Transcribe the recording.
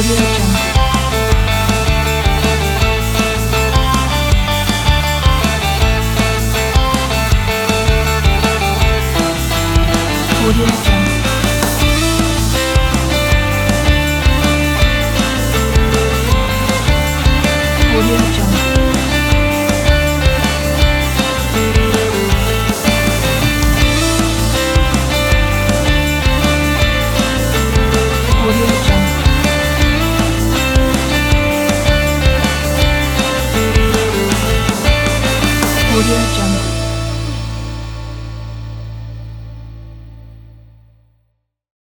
우리의 정글. 오디오 정. Audio Jungle.